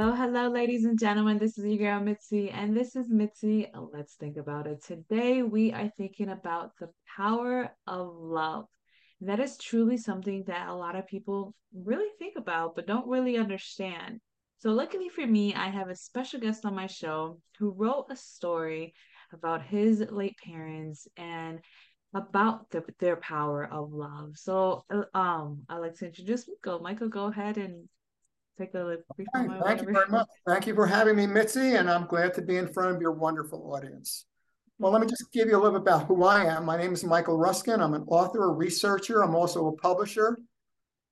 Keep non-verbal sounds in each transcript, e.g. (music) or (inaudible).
Hello, hello, ladies and gentlemen. This is your girl Mitzi, and this is Mitzi. Let's think about it. Today, we are thinking about the power of love. And that is truly something that a lot of people really think about, but don't really understand. So, luckily for me, I have a special guest on my show who wrote a story about his late parents and about the, their power of love. So, uh, um, I'd like to introduce Michael. Michael, go ahead and take a brief Thank you very much. Thank you for having me, Mitzi, and I'm glad to be in front of your wonderful audience. Well, let me just give you a little bit about who I am. My name is Michael Ruskin. I'm an author, a researcher. I'm also a publisher,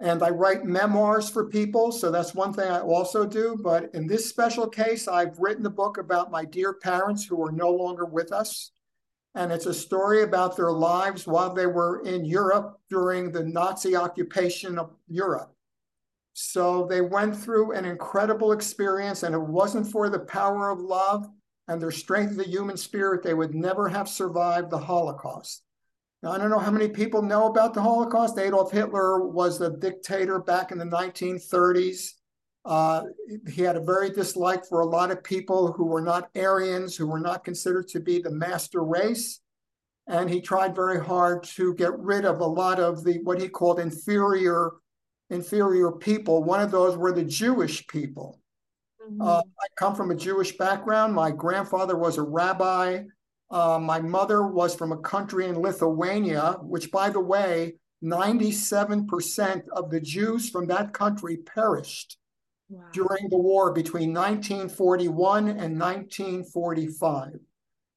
and I write memoirs for people. So that's one thing I also do. But in this special case, I've written a book about my dear parents who are no longer with us. And it's a story about their lives while they were in Europe during the Nazi occupation of Europe. So they went through an incredible experience, and it wasn't for the power of love and their strength of the human spirit, they would never have survived the Holocaust. Now, I don't know how many people know about the Holocaust. Adolf Hitler was a dictator back in the 1930s. Uh, he had a very dislike for a lot of people who were not Aryans, who were not considered to be the master race. And he tried very hard to get rid of a lot of the what he called inferior inferior people. One of those were the Jewish people. Mm-hmm. Uh, I come from a Jewish background. My grandfather was a rabbi. Uh, my mother was from a country in Lithuania, which, by the way, 97% of the Jews from that country perished wow. during the war between 1941 and 1945.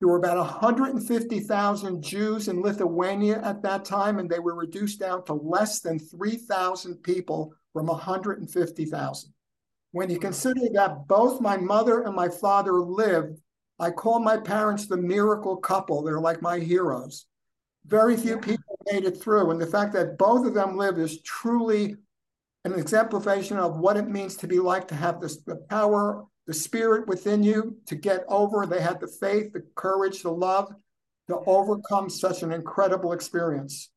There were about 150,000 Jews in Lithuania at that time, and they were reduced down to less than 3,000 people from 150,000. When you consider that both my mother and my father lived, I call my parents the miracle couple. They're like my heroes. Very few people made it through. And the fact that both of them lived is truly an exemplification of what it means to be like to have this, the power the spirit within you to get over. They had the faith, the courage, the love to overcome such an incredible experience.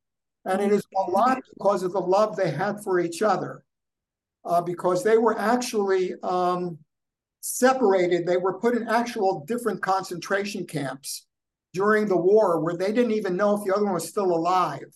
And it is a lot because of the love they had for each other, uh, because they were actually um, separated. They were put in actual different concentration camps during the war where they didn't even know if the other one was still alive.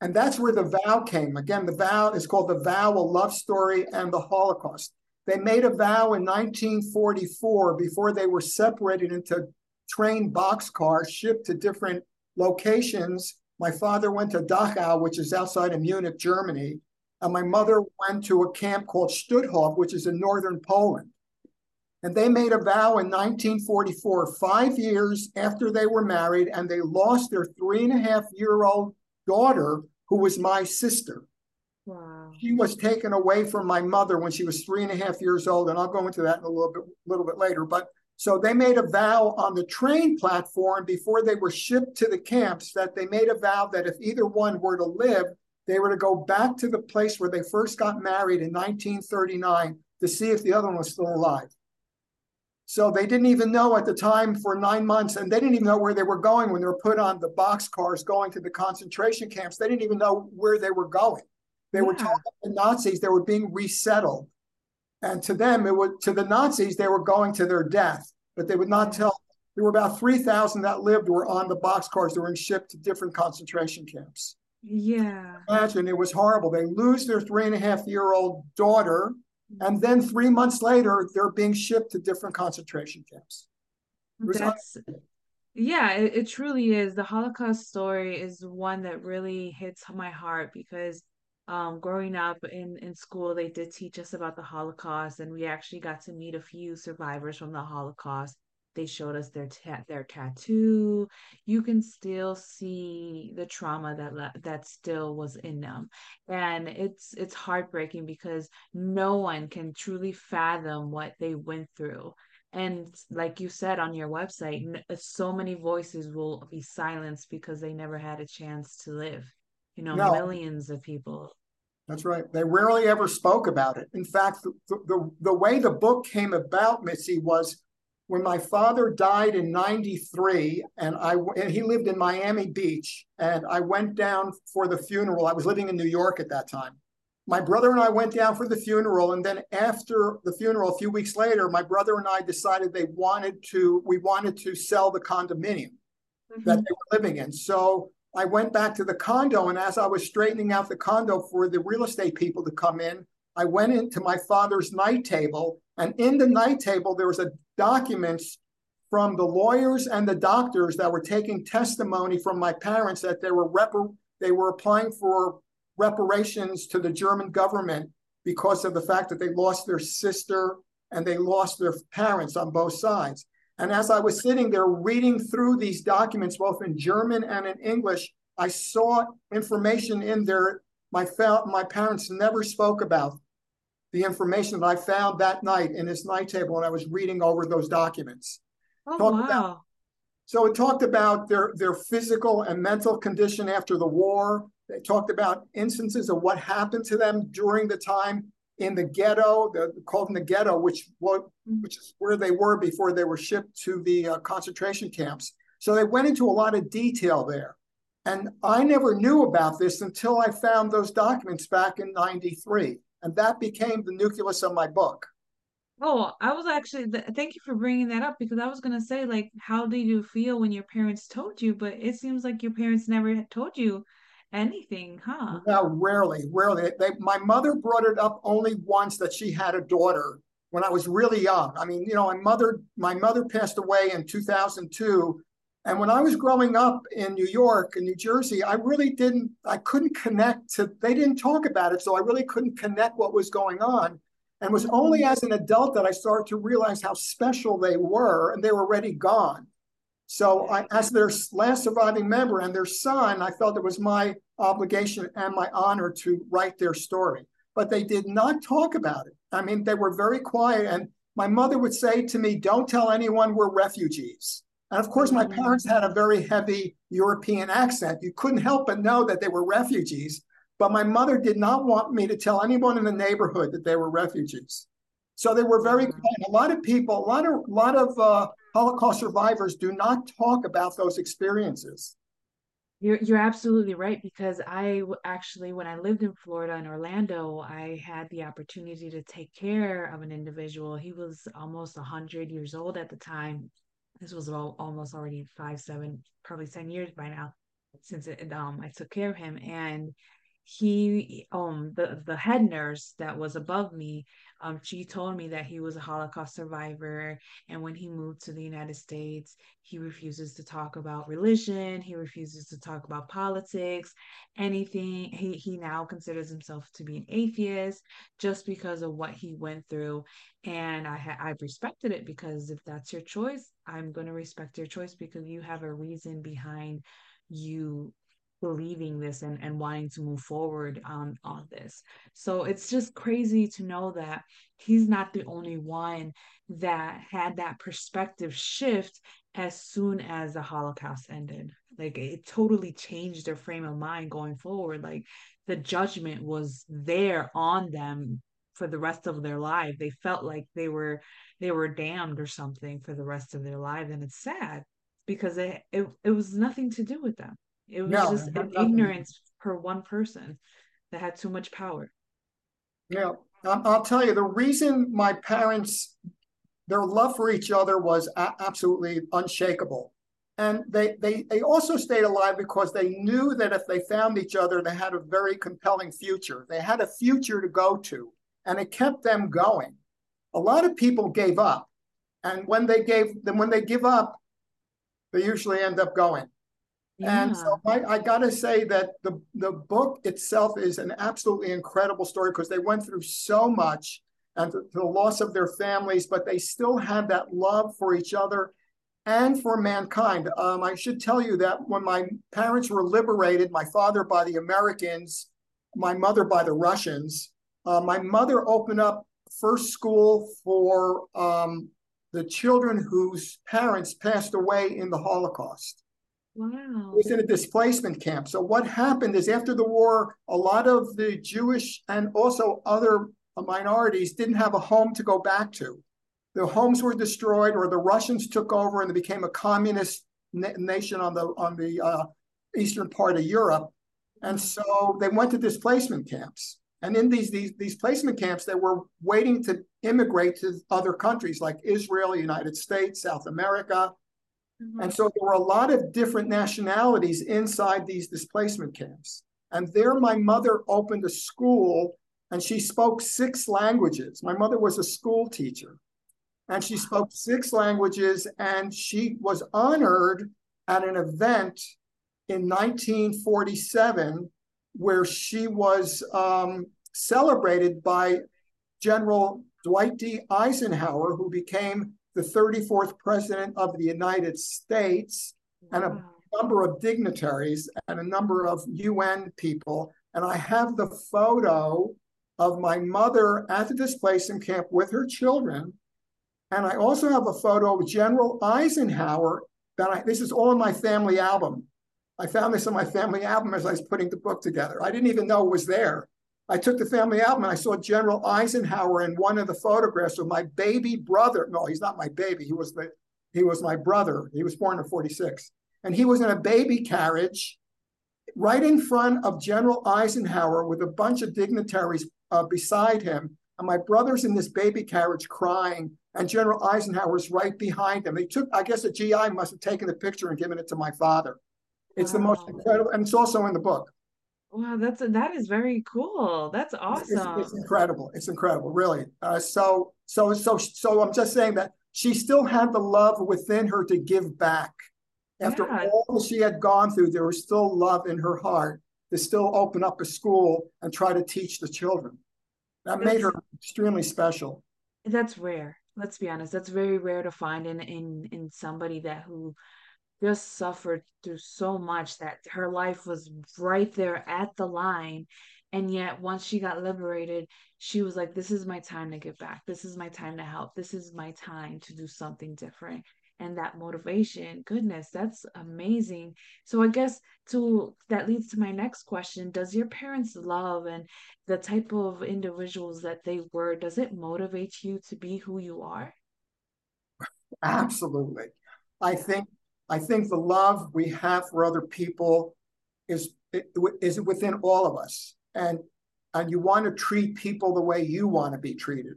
And that's where the vow came. Again, the vow is called the vow, a love story, and the Holocaust. They made a vow in 1944 before they were separated into train boxcars shipped to different locations. My father went to Dachau, which is outside of Munich, Germany, and my mother went to a camp called Stutthof, which is in northern Poland. And they made a vow in 1944, five years after they were married, and they lost their three and a half year old daughter, who was my sister. Wow. She was taken away from my mother when she was three and a half years old, and I'll go into that in a little bit, little bit later. But so they made a vow on the train platform before they were shipped to the camps that they made a vow that if either one were to live, they were to go back to the place where they first got married in 1939 to see if the other one was still alive. So they didn't even know at the time for nine months, and they didn't even know where they were going when they were put on the box cars going to the concentration camps. They didn't even know where they were going. They yeah. were told the Nazis they were being resettled. And to them, it would to the Nazis, they were going to their death, but they would not tell. There were about 3,000 that lived were on the boxcars that were shipped to different concentration camps. Yeah. Imagine it was horrible. They lose their three and a half year old daughter, mm-hmm. and then three months later, they're being shipped to different concentration camps. That's, yeah, it, it truly is. The Holocaust story is one that really hits my heart because um, growing up in, in school, they did teach us about the Holocaust, and we actually got to meet a few survivors from the Holocaust. They showed us their ta- their tattoo. You can still see the trauma that that still was in them, and it's it's heartbreaking because no one can truly fathom what they went through. And like you said on your website, so many voices will be silenced because they never had a chance to live you know no. millions of people that's right. They rarely ever spoke about it. In fact, the, the, the way the book came about, Mitzi, was when my father died in 93 and I and he lived in Miami Beach and I went down for the funeral. I was living in New York at that time. my brother and I went down for the funeral, and then after the funeral, a few weeks later, my brother and I decided they wanted to we wanted to sell the condominium mm-hmm. that they were living in. So I went back to the condo, and as I was straightening out the condo for the real estate people to come in, I went into my father's night table, and in the night table there was a documents from the lawyers and the doctors that were taking testimony from my parents that they were rep- they were applying for reparations to the German government because of the fact that they lost their sister and they lost their parents on both sides. And as I was sitting there reading through these documents, both in German and in English, I saw information in there my, fa- my parents never spoke about the information that I found that night in this night table when I was reading over those documents. Oh, wow. About, so it talked about their, their physical and mental condition after the war. They talked about instances of what happened to them during the time in the ghetto, called in the ghetto, which, which is where they were before they were shipped to the uh, concentration camps. So they went into a lot of detail there. And I never knew about this until I found those documents back in 93. And that became the nucleus of my book. Oh, I was actually, thank you for bringing that up because I was going to say, like, how did you feel when your parents told you? But it seems like your parents never told you anything, huh? No, rarely, rarely. They, my mother brought it up only once that she had a daughter when I was really young. I mean, you know, my mother, my mother passed away in 2002. And when I was growing up in New York and New Jersey, I really didn't, I couldn't connect to, they didn't talk about it. So I really couldn't connect what was going on. And it was only as an adult that I started to realize how special they were and they were already gone. So I, as their last surviving member and their son, I felt it was my obligation and my honor to write their story. But they did not talk about it. I mean, they were very quiet. And my mother would say to me, don't tell anyone we're refugees. And of course, my mm-hmm. parents had a very heavy European accent. You couldn't help but know that they were refugees. But my mother did not want me to tell anyone in the neighborhood that they were refugees. So they were very mm-hmm. quiet. A lot of people, a lot of, a lot of uh, Holocaust survivors do not talk about those experiences. You're you're absolutely right because I actually when I lived in Florida in Orlando, I had the opportunity to take care of an individual. He was almost 100 years old at the time. This was almost already 5 7 probably 10 years by now since it, um I took care of him and he um the the head nurse that was above me um she told me that he was a holocaust survivor. And when he moved to the united states he refuses to talk about religion. He refuses to talk about politics anything. He he now considers himself to be an atheist just because of what he went through. And i ha- i respected it because if that's your choice i'm going to respect your choice because you have a reason behind you believing this and, and wanting to move forward on on this. So it's just crazy to know that he's not the only one that had that perspective shift as soon as the holocaust ended. Like it totally changed their frame of mind going forward. Like the judgment was there on them for the rest of their life. They felt like they were they were damned or something for the rest of their life. And it's sad because it, it, it was nothing to do with them it was just an ignorance per one person that had too much power. Yeah, I'll tell you the reason my parents, their love for each other was absolutely unshakable. And they, they, they also stayed alive because they knew that if they found each other, they had a very compelling future. They had a future to go to, and it kept them going. A lot of people gave up. And when they gave then when they give up, they usually end up going. Yeah. And so I, I got to say that the, the book itself is an absolutely incredible story because they went through so much and the, the loss of their families, but they still had that love for each other and for mankind. Um, I should tell you that when my parents were liberated, my father by the Americans, my mother by the Russians, uh, my mother opened up first school for um, the children whose parents passed away in the Holocaust. Wow. was in a displacement camp. So what happened is after the war, a lot of the Jewish and also other minorities didn't have a home to go back to. The homes were destroyed, or the Russians took over and they became a communist na- nation on the on the uh, eastern part of Europe. And so they went to displacement camps. And in these, these, these placement camps, they were waiting to immigrate to other countries like Israel, United States, South America. Mm-hmm. And so there were a lot of different nationalities inside these displacement camps. And there, my mother opened a school and she spoke six languages. My mother was a school teacher and she spoke six languages and she was honored at an event in 1947 where she was um, celebrated by General Dwight D. Eisenhower, who became the 34th president of the United States, and a number of dignitaries and a number of UN people. And I have the photo of my mother at the displacement camp with her children. And I also have a photo of General Eisenhower that I, this is all in my family album. I found this in my family album as I was putting the book together. I didn't even know it was there. I took the family album and I saw General Eisenhower in one of the photographs of my baby brother. No, he's not my baby. He was the he was my brother. He was born in 46. And he was in a baby carriage right in front of General Eisenhower with a bunch of dignitaries uh, beside him. And my brother's in this baby carriage crying, and General Eisenhower's right behind him. They took, I guess the GI must have taken the picture and given it to my father. It's wow. the most incredible, and it's also in the book. Wow, that's that is very cool. That's awesome. It's, it's incredible. It's incredible, really. Uh, so so so so I'm just saying that she still had the love within her to give back. After yeah. all she had gone through, there was still love in her heart to still open up a school and try to teach the children. That that's, made her extremely special. That's rare. Let's be honest. That's very rare to find in in in somebody that who just suffered through so much that her life was right there at the line. And yet once she got liberated she was like this is my time to give back. This is my time to help. This is my time to do something different. And that motivation goodness that's amazing. So i guess to that leads to my next question. Does your parents love and the type of individuals that they were does it motivate you to be who you are? Absolutely. I think I think the love we have for other people is is within all of us, and and you want to treat people the way you want to be treated,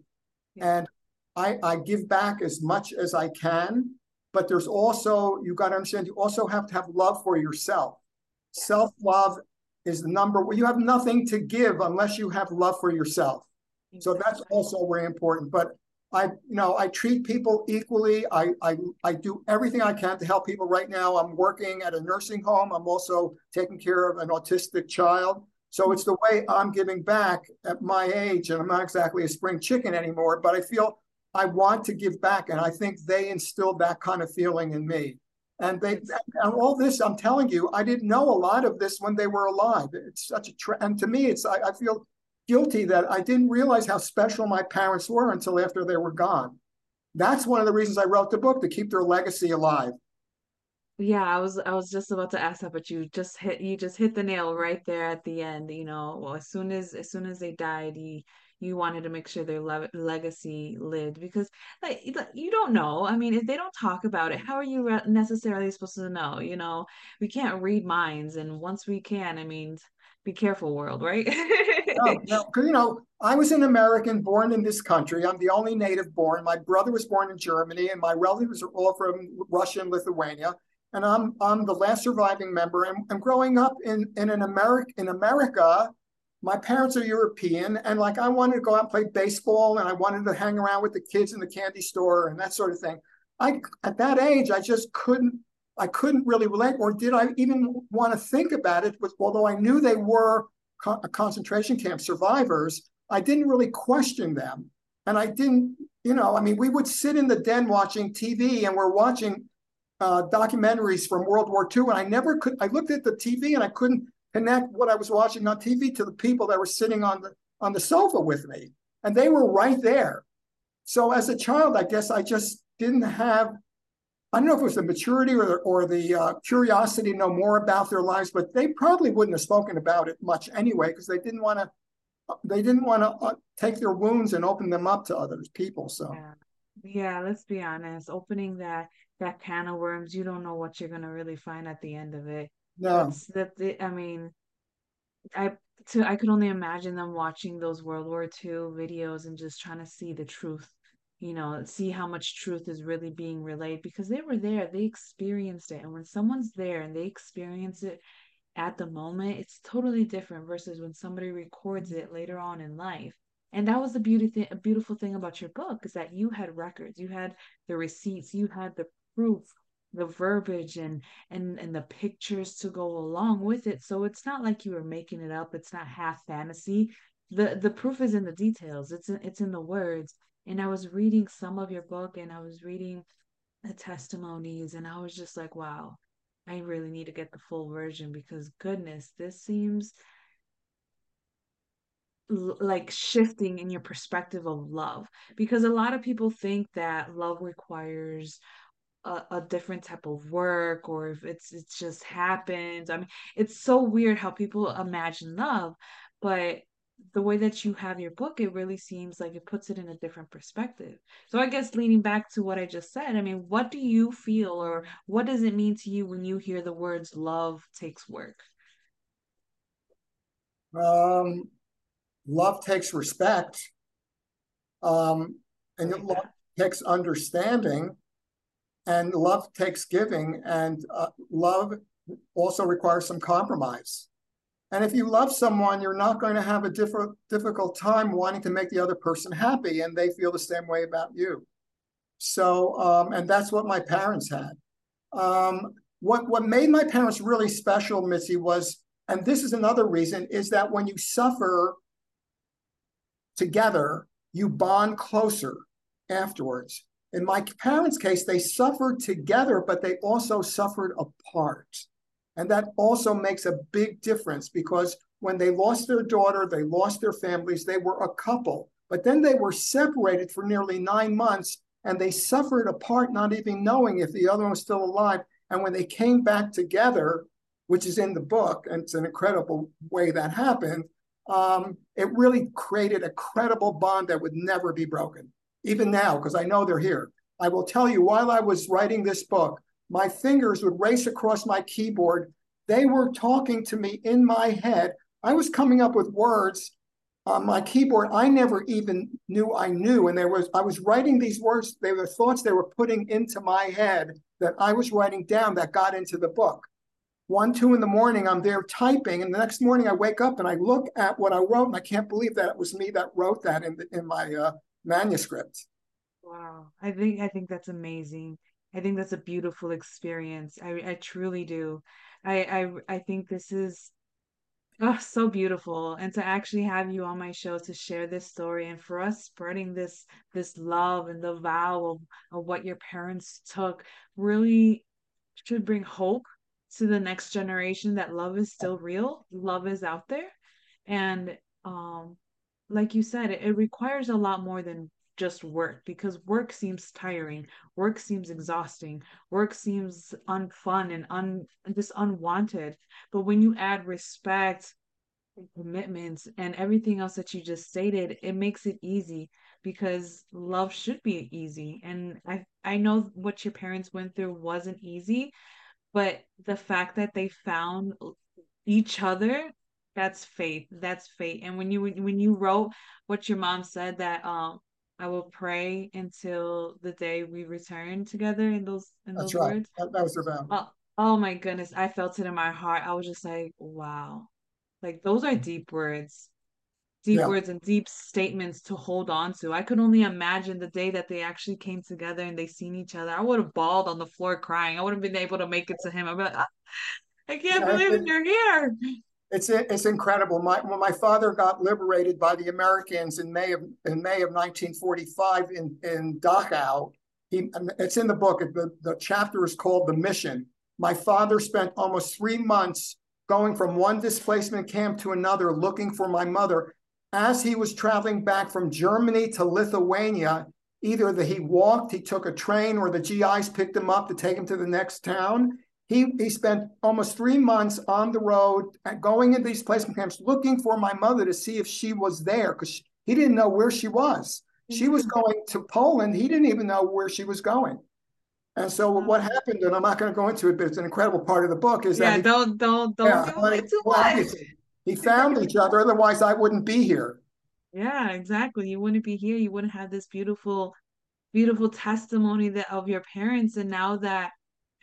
yeah. and I I give back as much as I can, but there's also you got to understand you also have to have love for yourself. Yeah. Self love is the number. Where you have nothing to give unless you have love for yourself. So that's also very important. But I, you know, I treat people equally. I, I, I do everything I can to help people. Right now, I'm working at a nursing home. I'm also taking care of an autistic child. So it's the way I'm giving back at my age, and I'm not exactly a spring chicken anymore. But I feel I want to give back, and I think they instilled that kind of feeling in me. And they, and all this, I'm telling you, I didn't know a lot of this when they were alive. It's such a, trend. and to me, it's I, I feel guilty that I didn't realize how special my parents were until after they were gone. That's one of the reasons I wrote the book to keep their legacy alive. Yeah, I was I was just about to ask that, but you just hit you just hit the nail right there at the end. You know, well, as soon as as soon as they died, you you wanted to make sure their le- legacy lived because like you don't know. I mean, if they don't talk about it, how are you re- necessarily supposed to know? You know, we can't read minds, and once we can, I mean, be careful, world, right? no, (laughs) no, you know, I was an American born in this country. I'm the only native born. My brother was born in Germany, and my relatives are all from Russia and Lithuania. And I'm I'm the last surviving member. And, and growing up in in an America in America, my parents are European, and like I wanted to go out and play baseball, and I wanted to hang around with the kids in the candy store and that sort of thing. I at that age, I just couldn't I couldn't really relate, or did I even want to think about it? Although I knew they were co- concentration camp survivors, I didn't really question them. And I didn't, you know, I mean, we would sit in the den watching TV and we're watching uh, documentaries from World War II. And I never could, I looked at the TV and I couldn't connect what I was watching on TV to the people that were sitting on the, on the sofa with me. And they were right there. So as a child, I guess I just didn't have I don't know if it was the maturity or, or the uh, curiosity to know more about their lives, but they probably wouldn't have spoken about it much anyway because they didn't want to. They didn't want to uh, take their wounds and open them up to others people. So, yeah. yeah, let's be honest. Opening that that can of worms, you don't know what you're gonna really find at the end of it. No, That's, that. I mean, I to I could only imagine them watching those World War II videos and just trying to see the truth, you know, see how much truth is really being relayed because they were there, they experienced it. And when someone's there and they experience it at the moment, it's totally different versus when somebody records it later on in life. And that was the beauty thing, a beautiful thing about your book is that you had records, you had the receipts, you had the proof the verbiage and and and the pictures to go along with it so it's not like you were making it up it's not half fantasy the the proof is in the details it's in, it's in the words and i was reading some of your book and i was reading the testimonies and i was just like wow i really need to get the full version because goodness this seems like shifting in your perspective of love because a lot of people think that love requires a, a, different type of work or if it's it just happens. I mean, it's so weird how people imagine love, but the way that you have your book, it really seems like it puts it in a different perspective. So I guess leaning back to what I just said, I mean, what do you feel or what does it mean to you when you hear the words love takes work? Um, love takes respect. Um, and like love takes understanding and love takes giving, and uh, love also requires some compromise. And if you love someone, you're not going to have a diff- difficult time wanting to make the other person happy, and they feel the same way about you. So, um, and that's what my parents had. Um, what what made my parents really special, Mitzi, was, and this is another reason, is that when you suffer together, you bond closer afterwards. In my parents' case, they suffered together, but they also suffered apart. And that also makes a big difference because when they lost their daughter, they lost their families, they were a couple. But then they were separated for nearly nine months and they suffered apart, not even knowing if the other one was still alive. And when they came back together, which is in the book, and it's an incredible way that happened, um, it really created a credible bond that would never be broken even now, because I know they're here. I will tell you, while I was writing this book, my fingers would race across my keyboard. They were talking to me in my head. I was coming up with words on my keyboard I never even knew I knew. And there was I was writing these words, they were thoughts they were putting into my head that I was writing down that got into the book. One, two in the morning, I'm there typing, and the next morning I wake up and I look at what I wrote, and I can't believe that it was me that wrote that in the, in my uh, manuscript. Wow, I think I think that's amazing. I think that's a beautiful experience. I I truly do. I I I think this is oh, so beautiful and to actually have you on my show to share this story and for us spreading this this love and the vow of, of what your parents took really should bring hope to the next generation that love is still real love is out there and um like you said, it, it requires a lot more than just work because work seems tiring work seems exhausting work seems unfun and un just unwanted. But when you add respect commitments and everything else that you just stated it makes it easy because love should be easy. And i i know what your parents went through wasn't easy but the fact that they found each other that's faith that's faith. And when you when you wrote what your mom said that um i will pray until the day we return together in those in that's those right. words that, that was her vow oh, oh my goodness i felt it in my heart i was just like wow like those are deep words deep yeah. words and deep statements to hold on to. I could only imagine the day that they actually came together and they seen each other. I would have bawled on the floor crying. I would have been able to make it to him. I'd be like, ah, I can't yeah, believe you're here it's it's incredible. My when my father got liberated by the Americans in May of in May of 1945 in in Dachau, he it's in the book. The the chapter is called "The Mission." My father spent almost three months going from one displacement camp to another, looking for my mother. As he was traveling back from Germany to Lithuania, either that he walked, he took a train, or the GIs picked him up to take him to the next town he, he spent almost three months on the road going into these placement camps looking for my mother to see if she was there because he didn't know where she was. She was mm-hmm. going to Poland. He didn't even know where she was going. And so what happened, and I'm not going to go into it, but it's an incredible part of the book, is yeah, that don't don't don't yeah, go into well, he found each other. Otherwise, I wouldn't be here. Yeah, exactly. You wouldn't be here. You wouldn't have this beautiful, beautiful testimony that of your parents. And now that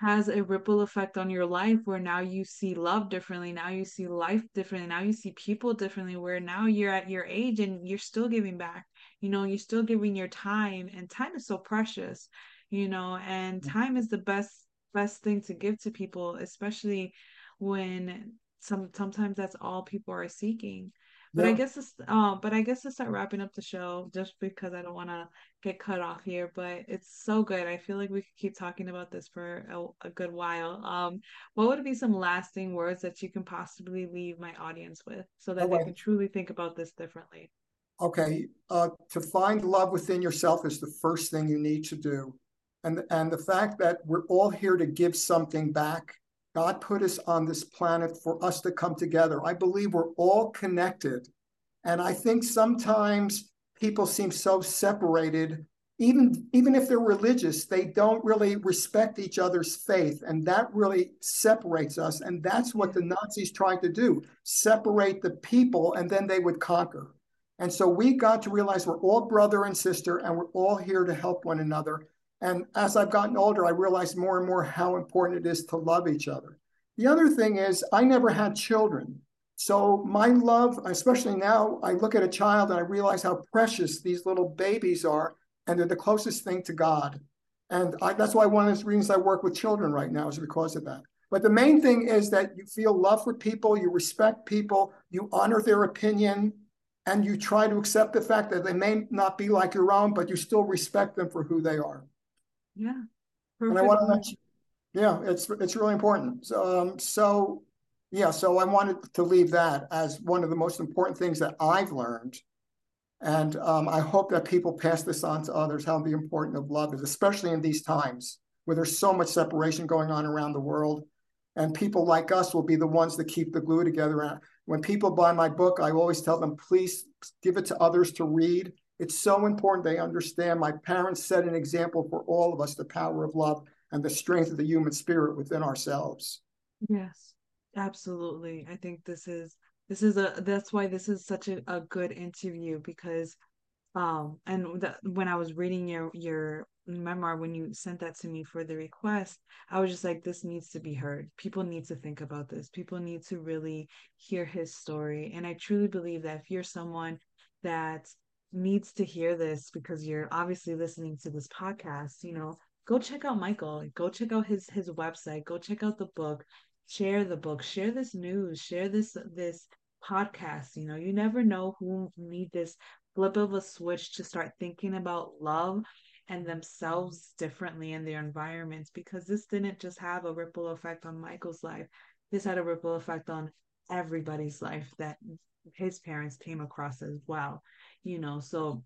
has a ripple effect on your life where now you see love differently now you see life differently now you see people differently where now you're at your age and you're still giving back you know you're still giving your time and time is so precious you know and mm. time is the best best thing to give to people especially when some sometimes that's all people are seeking but yeah. I guess it's um but I guess to start wrapping up the show just because I don't want to get cut off here, but it's so good. I feel like we could keep talking about this for a, a good while. Um what would be some lasting words that you can possibly leave my audience with so that they can truly think about this differently? Okay, uh to find love within yourself is the first thing you need to do. And and the fact that we're all here to give something back God put us on this planet for us to come together. I believe we're all connected. And I think sometimes people seem so separated. Even, even if they're religious, they don't really respect each other's faith. And that really separates us. And that's what the Nazis tried to do separate the people, and then they would conquer. And so we got to realize we're all brother and sister, and we're all here to help one another. And as I've gotten older, I realized more and more how important it is to love each other. The other thing is, I never had children. So my love, especially now, I look at a child and I realize how precious these little babies are, and they're the closest thing to God. And I, that's why one of the reasons I work with children right now is because of that. But the main thing is that you feel love for people, you respect people, you honor their opinion, and you try to accept the fact that they may not be like your own, but you still respect them for who they are. Yeah. Perfect. And I want to you, yeah, it's it's really important. So, um, so yeah, so I wanted to leave that as one of the most important things that I've learned. And um, I hope that people pass this on to others, how the importance of love is, especially in these times where there's so much separation going on around the world. And people like us will be the ones that keep the glue together. And when people buy my book, I always tell them, please give it to others to read it's so important they understand. My parents set an example for all of us the power of love and the strength of the human spirit within ourselves. Yes, absolutely. I think this is this is a that's why this is such a, a good interview because um and the, when I was reading your your memoir when you sent that to me for the request i was just like this needs to be heard people need to think about this people need to really hear his story and i truly believe that if you're someone that needs to hear this because you're obviously listening to this podcast, you know, go check out Michael. Go check out his his website. Go check out the book. Share the book. Share this news. Share this this podcast. You know, you never know who need this flip of a switch to start thinking about love and themselves differently in their environments because this didn't just have a ripple effect on Michael's life. This had a ripple effect on everybody's life that his parents came across as well you know so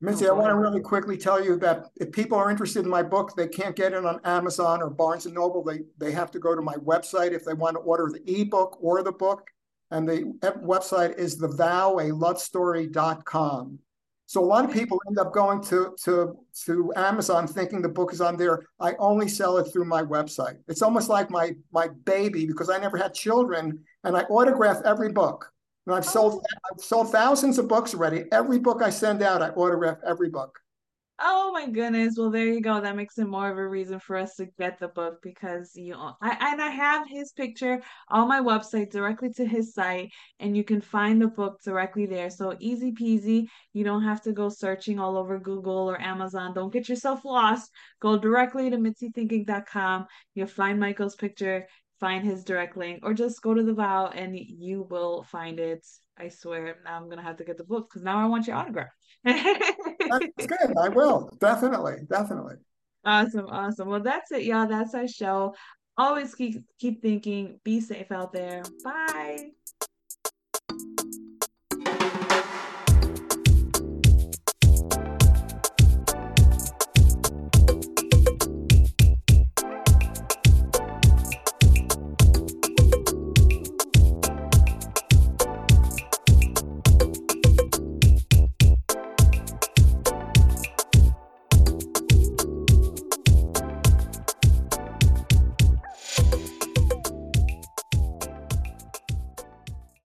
Mitzi, I want to really quickly tell you that if people are interested in my book, they can't get it on Amazon or Barnes and Noble. They they have to go to my website if they want to order the ebook or the book. And the website is the vow a love story.com. So a lot of people end up going to to to Amazon thinking the book is on there. I only sell it through my website. It's almost like my my baby because I never had children and I autograph every book. And I've sold I've sold thousands of books already. Every book I send out, I autograph every book. Oh my goodness. Well, there you go. That makes it more of a reason for us to get the book because you I and I have his picture on my website directly to his site and you can find the book directly there. So easy peasy. You don't have to go searching all over Google or Amazon. Don't get yourself lost. Go directly to mitzythinking.com. You'll find Michael's picture find his direct link or just go to the vow and you will find it. I swear. Now I'm gonna have to get the book because now I want your autograph. that's (laughs) good. I will definitely, definitely. Awesome, awesome. Well, that's it, y'all. That's our show. Always keep keep thinking. Be safe out there. Bye.